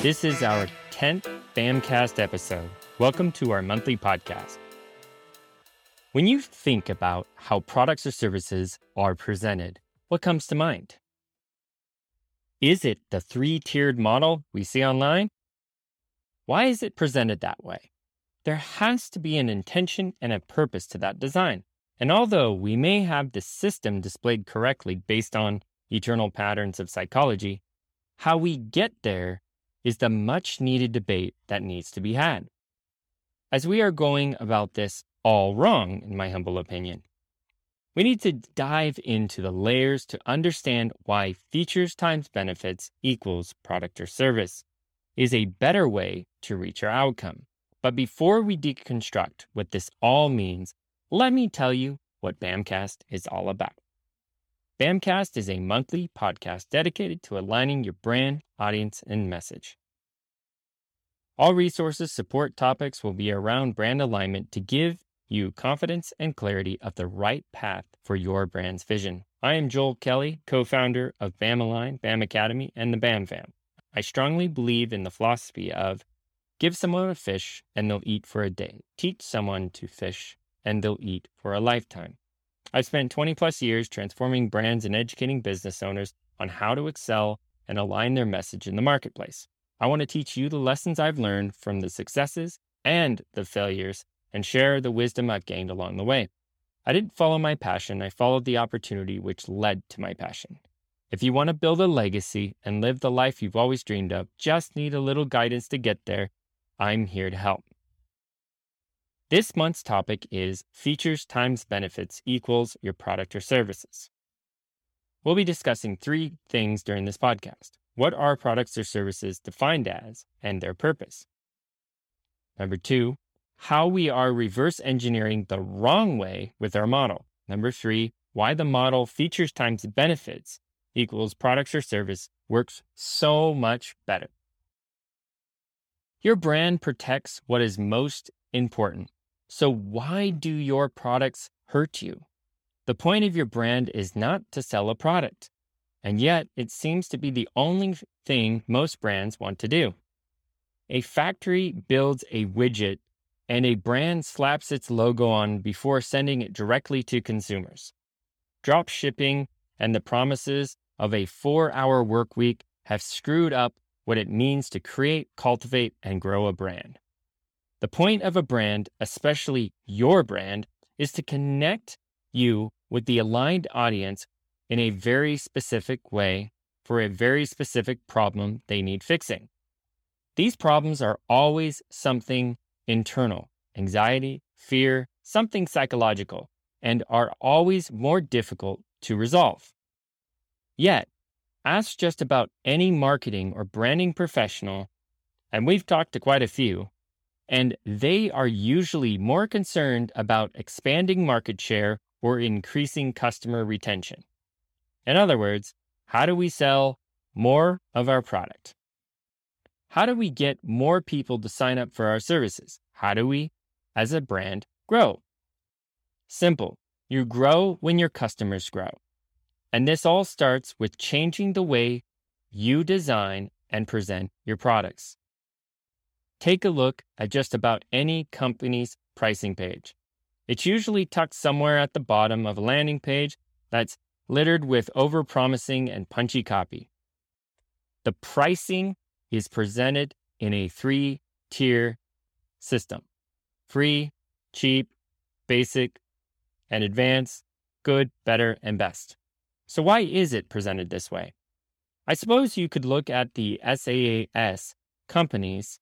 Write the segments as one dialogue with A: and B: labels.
A: This is our 10th BAMcast episode. Welcome to our monthly podcast. When you think about how products or services are presented, what comes to mind? Is it the three tiered model we see online? Why is it presented that way? There has to be an intention and a purpose to that design. And although we may have the system displayed correctly based on eternal patterns of psychology, how we get there is the much needed debate that needs to be had. As we are going about this all wrong, in my humble opinion, we need to dive into the layers to understand why features times benefits equals product or service is a better way to reach our outcome. But before we deconstruct what this all means, let me tell you what BAMcast is all about. BAMcast is a monthly podcast dedicated to aligning your brand, audience, and message. All resources, support topics will be around brand alignment to give you confidence and clarity of the right path for your brand's vision. I am Joel Kelly, co founder of BAM Align, BAM Academy, and the BAM Fam. I strongly believe in the philosophy of give someone a fish and they'll eat for a day, teach someone to fish and they'll eat for a lifetime. I've spent 20 plus years transforming brands and educating business owners on how to excel and align their message in the marketplace. I want to teach you the lessons I've learned from the successes and the failures and share the wisdom I've gained along the way. I didn't follow my passion, I followed the opportunity which led to my passion. If you want to build a legacy and live the life you've always dreamed of, just need a little guidance to get there, I'm here to help. This month's topic is features times benefits equals your product or services. We'll be discussing three things during this podcast. What are products or services defined as and their purpose? Number two, how we are reverse engineering the wrong way with our model. Number three, why the model features times benefits equals products or service works so much better. Your brand protects what is most important. So, why do your products hurt you? The point of your brand is not to sell a product. And yet, it seems to be the only thing most brands want to do. A factory builds a widget and a brand slaps its logo on before sending it directly to consumers. Drop shipping and the promises of a four hour work week have screwed up what it means to create, cultivate, and grow a brand. The point of a brand, especially your brand, is to connect you with the aligned audience in a very specific way for a very specific problem they need fixing. These problems are always something internal, anxiety, fear, something psychological, and are always more difficult to resolve. Yet, ask just about any marketing or branding professional, and we've talked to quite a few, and they are usually more concerned about expanding market share or increasing customer retention. In other words, how do we sell more of our product? How do we get more people to sign up for our services? How do we, as a brand, grow? Simple. You grow when your customers grow. And this all starts with changing the way you design and present your products. Take a look at just about any company's pricing page. It's usually tucked somewhere at the bottom of a landing page that's littered with overpromising and punchy copy. The pricing is presented in a three tier system free, cheap, basic, and advanced, good, better, and best. So, why is it presented this way? I suppose you could look at the SaaS companies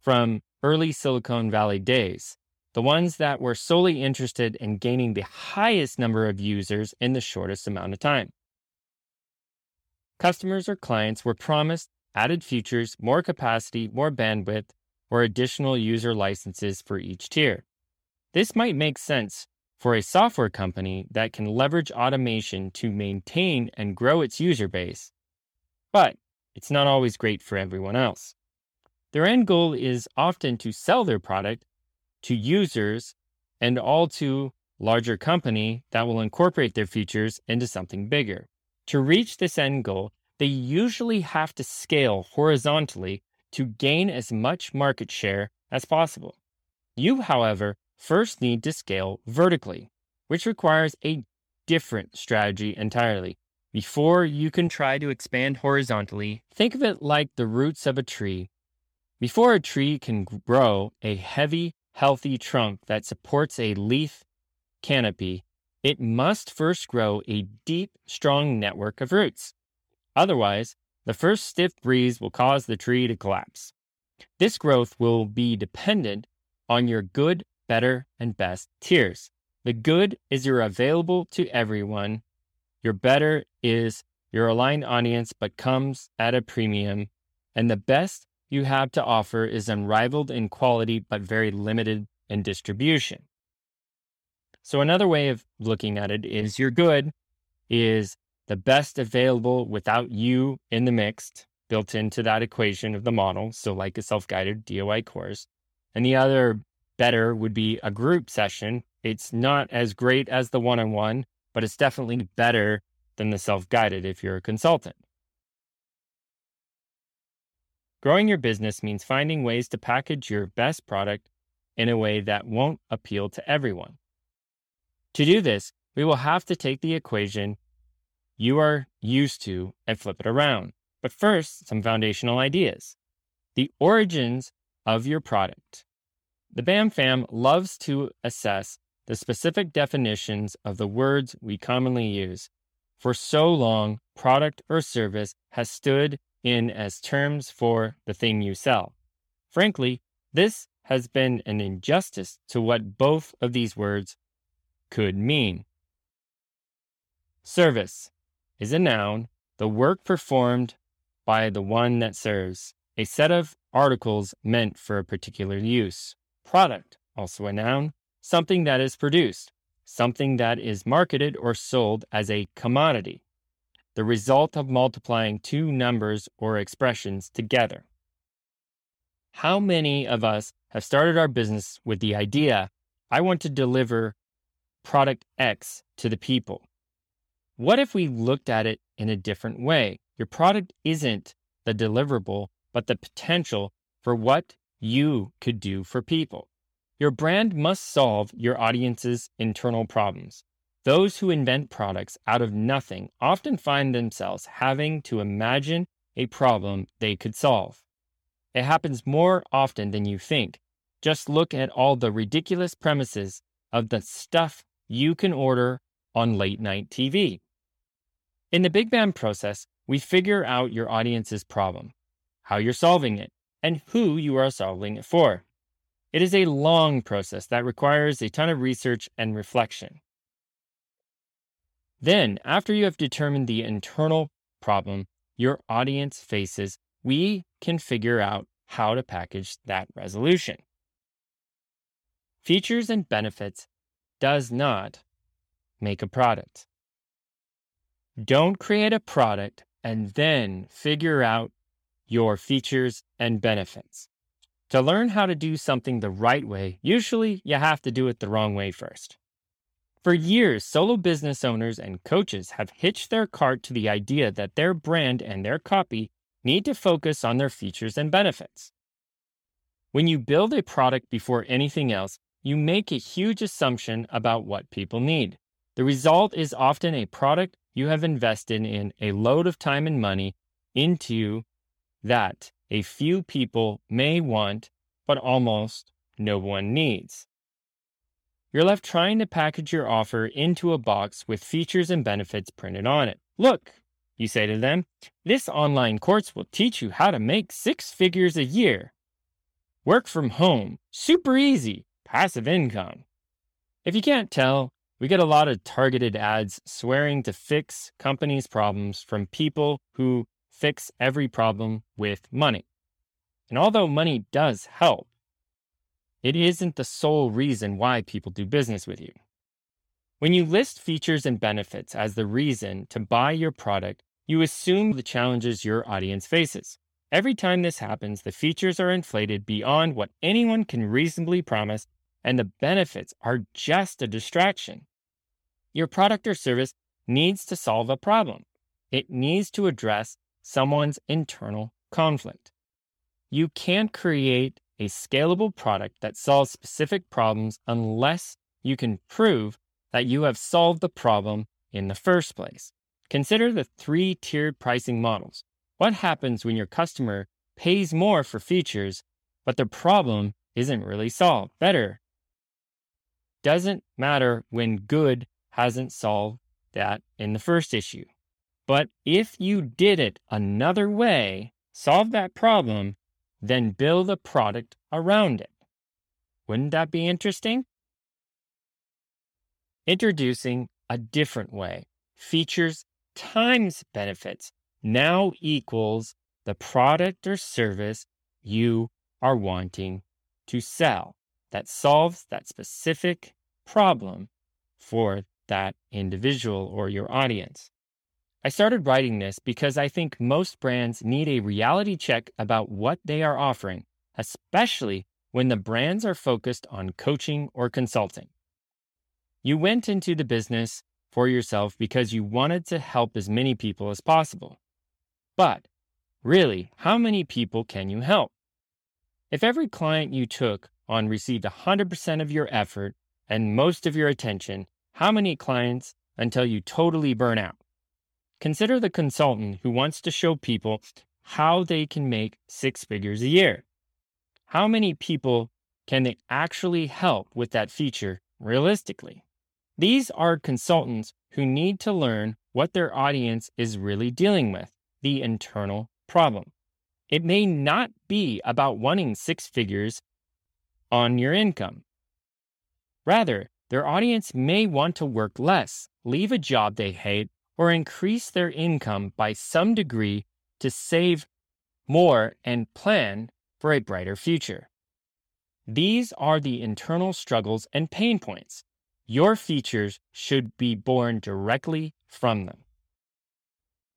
A: from early Silicon Valley days the ones that were solely interested in gaining the highest number of users in the shortest amount of time. Customers or clients were promised added features, more capacity, more bandwidth, or additional user licenses for each tier. This might make sense for a software company that can leverage automation to maintain and grow its user base, but it's not always great for everyone else. Their end goal is often to sell their product to users and all to larger company that will incorporate their features into something bigger. To reach this end goal, they usually have to scale horizontally to gain as much market share as possible. You, however, first need to scale vertically, which requires a different strategy entirely. Before you can try to expand horizontally, think of it like the roots of a tree. Before a tree can grow a heavy, healthy trunk that supports a leaf canopy, it must first grow a deep, strong network of roots. Otherwise, the first stiff breeze will cause the tree to collapse. This growth will be dependent on your good, better, and best tiers. The good is you're available to everyone. Your better is your aligned audience but comes at a premium. And the best you have to offer is unrivaled in quality but very limited in distribution. So, another way of looking at it is your good is the best available without you in the mix, built into that equation of the model. So, like a self guided DIY course. And the other better would be a group session. It's not as great as the one on one, but it's definitely better than the self guided if you're a consultant. Growing your business means finding ways to package your best product in a way that won't appeal to everyone. To do this, we will have to take the equation you are used to and flip it around. But first, some foundational ideas. The origins of your product. The BAM fam loves to assess the specific definitions of the words we commonly use. For so long, product or service has stood in as terms for the thing you sell. Frankly, this has been an injustice to what both of these words could mean. Service is a noun, the work performed by the one that serves, a set of articles meant for a particular use. Product, also a noun, something that is produced, something that is marketed or sold as a commodity, the result of multiplying two numbers or expressions together. How many of us have started our business with the idea, I want to deliver product X to the people? What if we looked at it in a different way? Your product isn't the deliverable, but the potential for what you could do for people. Your brand must solve your audience's internal problems. Those who invent products out of nothing often find themselves having to imagine a problem they could solve. It happens more often than you think. Just look at all the ridiculous premises of the stuff you can order on late night TV. In the Big BAM process, we figure out your audience's problem, how you're solving it, and who you are solving it for. It is a long process that requires a ton of research and reflection. Then, after you have determined the internal problem your audience faces, we can figure out how to package that resolution. Features and benefits does not make a product. Don't create a product and then figure out your features and benefits. To learn how to do something the right way, usually you have to do it the wrong way first. For years, solo business owners and coaches have hitched their cart to the idea that their brand and their copy need to focus on their features and benefits. When you build a product before anything else, you make a huge assumption about what people need. The result is often a product you have invested in a load of time and money into that a few people may want, but almost no one needs. You're left trying to package your offer into a box with features and benefits printed on it. Look, you say to them, this online course will teach you how to make six figures a year. Work from home, super easy, passive income. If you can't tell, we get a lot of targeted ads swearing to fix companies' problems from people who fix every problem with money. And although money does help, it isn't the sole reason why people do business with you. When you list features and benefits as the reason to buy your product, you assume the challenges your audience faces. Every time this happens, the features are inflated beyond what anyone can reasonably promise, and the benefits are just a distraction. Your product or service needs to solve a problem. It needs to address someone's internal conflict. You can't create a scalable product that solves specific problems unless you can prove that you have solved the problem in the first place. Consider the three tiered pricing models. What happens when your customer pays more for features, but the problem isn't really solved? Better. Doesn't matter when good hasn't solved that in the first issue. But if you did it another way, solve that problem, then build a product around it. Wouldn't that be interesting? Introducing a different way. Features times benefits now equals the product or service you are wanting to sell that solves that specific problem for that individual or your audience. I started writing this because I think most brands need a reality check about what they are offering, especially when the brands are focused on coaching or consulting. You went into the business for yourself because you wanted to help as many people as possible. But really, how many people can you help? If every client you took on received 100% of your effort and most of your attention, how many clients until you totally burn out? Consider the consultant who wants to show people how they can make six figures a year. How many people can they actually help with that feature realistically? These are consultants who need to learn what their audience is really dealing with, the internal problem. It may not be about wanting six figures on your income. Rather, their audience may want to work less, leave a job they hate, or increase their income by some degree to save more and plan for a brighter future. These are the internal struggles and pain points. Your features should be born directly from them.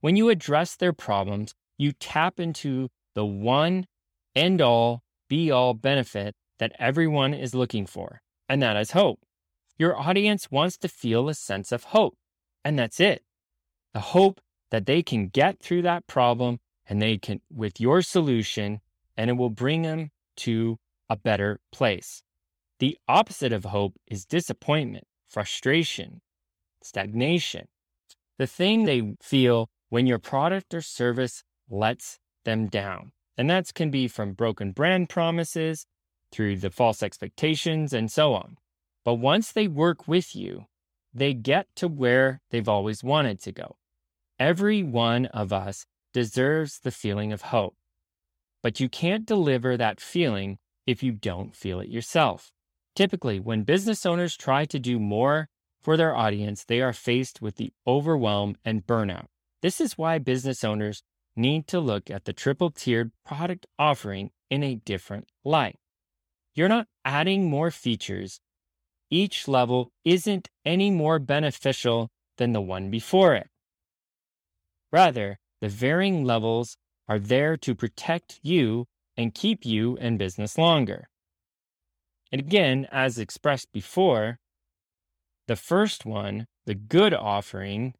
A: When you address their problems, you tap into the one end all, be all benefit that everyone is looking for, and that is hope. Your audience wants to feel a sense of hope, and that's it the hope that they can get through that problem and they can, with your solution, and it will bring them to a better place. The opposite of hope is disappointment, frustration, stagnation. The thing they feel when your product or service lets them down. And that can be from broken brand promises through the false expectations and so on. But once they work with you, they get to where they've always wanted to go. Every one of us deserves the feeling of hope, but you can't deliver that feeling if you don't feel it yourself. Typically, when business owners try to do more for their audience, they are faced with the overwhelm and burnout. This is why business owners need to look at the triple tiered product offering in a different light. You're not adding more features. Each level isn't any more beneficial than the one before it. Rather, the varying levels are there to protect you and keep you in business longer. And again, as expressed before, the first one, the good offering,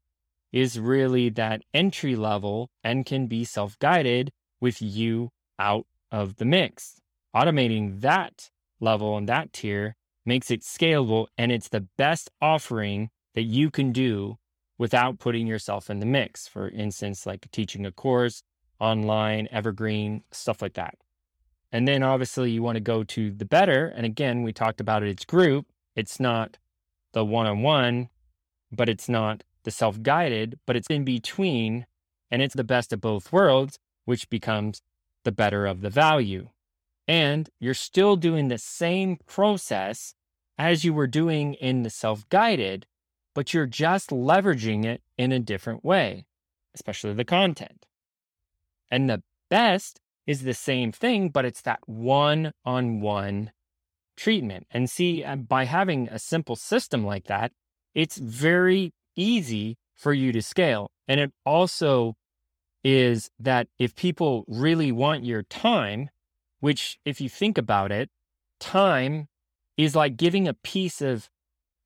A: is really that entry level and can be self guided with you out of the mix. Automating that level and that tier makes it scalable and it's the best offering that you can do without putting yourself in the mix. For instance, like teaching a course online, evergreen, stuff like that. And then obviously you want to go to the better. And again, we talked about it, it's group. It's not the one on one, but it's not the self guided, but it's in between. And it's the best of both worlds, which becomes the better of the value. And you're still doing the same process as you were doing in the self guided, but you're just leveraging it in a different way, especially the content. And the best is the same thing, but it's that one on one treatment. And see, uh, by having a simple system like that, it's very easy for you to scale. And it also is that if people really want your time, which, if you think about it, time is like giving a piece of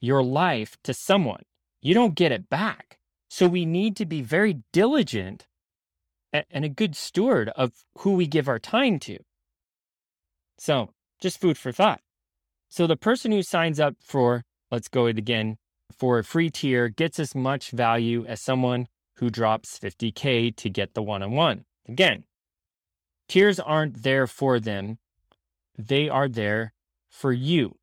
A: your life to someone. You don't get it back. So we need to be very diligent and a good steward of who we give our time to. So, just food for thought. So, the person who signs up for, let's go it again, for a free tier gets as much value as someone who drops 50K to get the one on one. Again, tiers aren't there for them, they are there for you.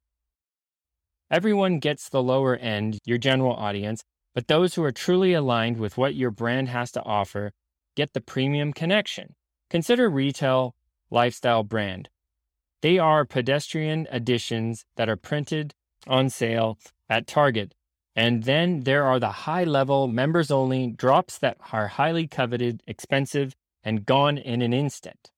A: Everyone gets the lower end, your general audience, but those who are truly aligned with what your brand has to offer get the premium connection. Consider retail lifestyle brand. They are pedestrian editions that are printed on sale at Target. And then there are the high level members only drops that are highly coveted, expensive, and gone in an instant.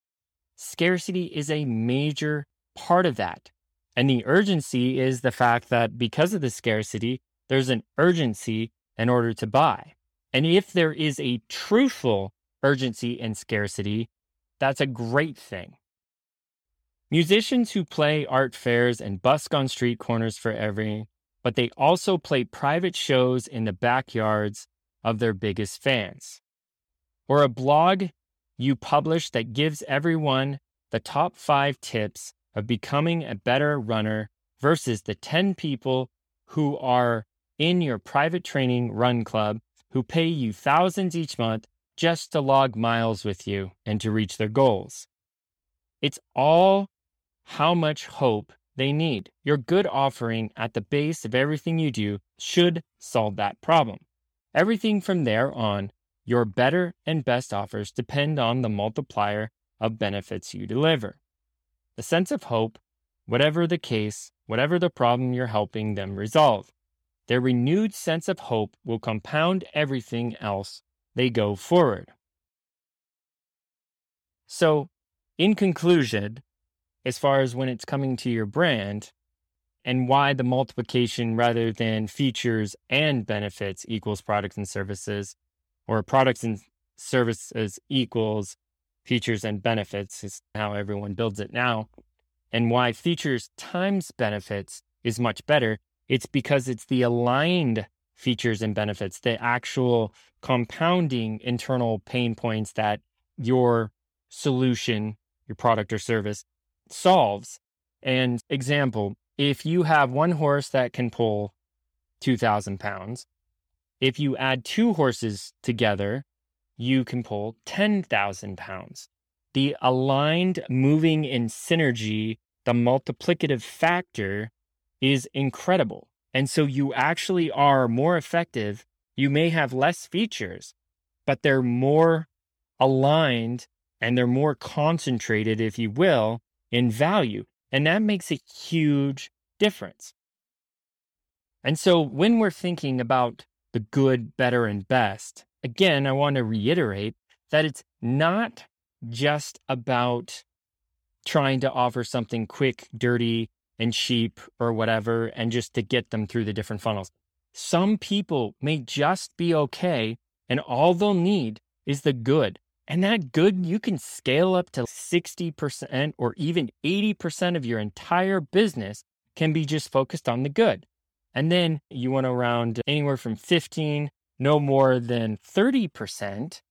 A: Scarcity is a major part of that. And the urgency is the fact that because of the scarcity, there's an urgency in order to buy. And if there is a truthful urgency and scarcity, that's a great thing. Musicians who play art fairs and busk on street corners for every, but they also play private shows in the backyards of their biggest fans. Or a blog you publish that gives everyone the top five tips of becoming a better runner versus the 10 people who are in your private training run club who pay you thousands each month just to log miles with you and to reach their goals. It's all how much hope they need. Your good offering at the base of everything you do should solve that problem. Everything from there on, your better and best offers depend on the multiplier of benefits you deliver. The sense of hope, whatever the case, whatever the problem you're helping them resolve. Their renewed sense of hope will compound everything else they go forward. So, in conclusion, as far as when it's coming to your brand and why the multiplication rather than features and benefits equals products and services, or products and services equals features and benefits is how everyone builds it now. And why features times benefits is much better. It's because it's the aligned features and benefits, the actual compounding internal pain points that your solution, your product or service solves. And example, if you have one horse that can pull 2,000 pounds, if you add two horses together, you can pull 10,000 pounds. The aligned moving in synergy, the multiplicative factor is incredible. And so you actually are more effective. You may have less features, but they're more aligned and they're more concentrated, if you will, in value. And that makes a huge difference. And so when we're thinking about the good, better, and best, again, I want to reiterate that it's not just about trying to offer something quick, dirty, and cheap or whatever, and just to get them through the different funnels. Some people may just be okay, and all they'll need is the good. And that good, you can scale up to 60% or even 80% of your entire business can be just focused on the good. And then you want to around anywhere from 15, no more than 30%,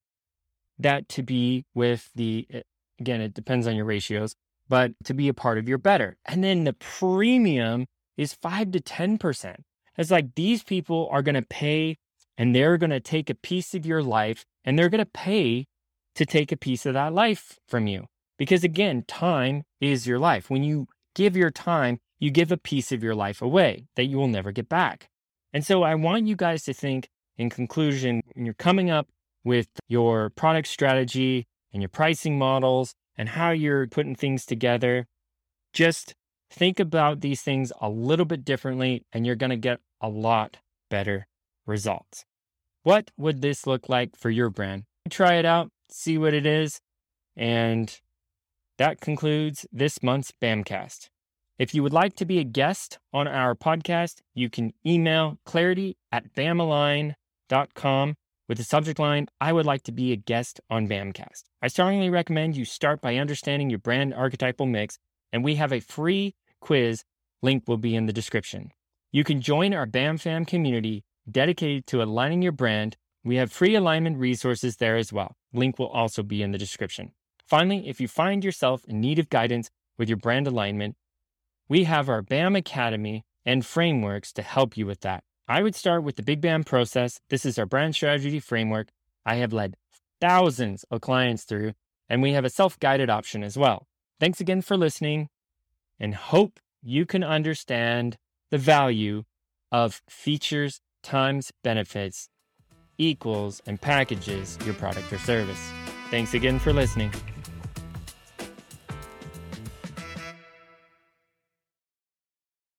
A: that to be with the, eh, again, it depends on your ratios, but to be a part of your better. And then the premium is 5 to 10%. It's like these people are going to pay and they're going to take a piece of your life and they're going to pay to take a piece of that life from you. Because again, time is your life. When you give your time, you give a piece of your life away that you will never get back. And so I want you guys to think in conclusion, when you're coming up with your product strategy and your pricing models and how you're putting things together, just think about these things a little bit differently and you're going to get a lot better results. What would this look like for your brand? Try it out, see what it is. And that concludes this month's BAMcast. If you would like to be a guest on our podcast, you can email clarity at bamalign.com with the subject line, I would like to be a guest on BAMcast. I strongly recommend you start by understanding your brand archetypal mix, and we have a free quiz. Link will be in the description. You can join our BAMFam community dedicated to aligning your brand. We have free alignment resources there as well. Link will also be in the description. Finally, if you find yourself in need of guidance with your brand alignment, we have our BAM Academy and frameworks to help you with that. I would start with the Big BAM process. This is our brand strategy framework. I have led thousands of clients through, and we have a self guided option as well. Thanks again for listening and hope you can understand the value of features times benefits equals and packages your product or service. Thanks again for listening.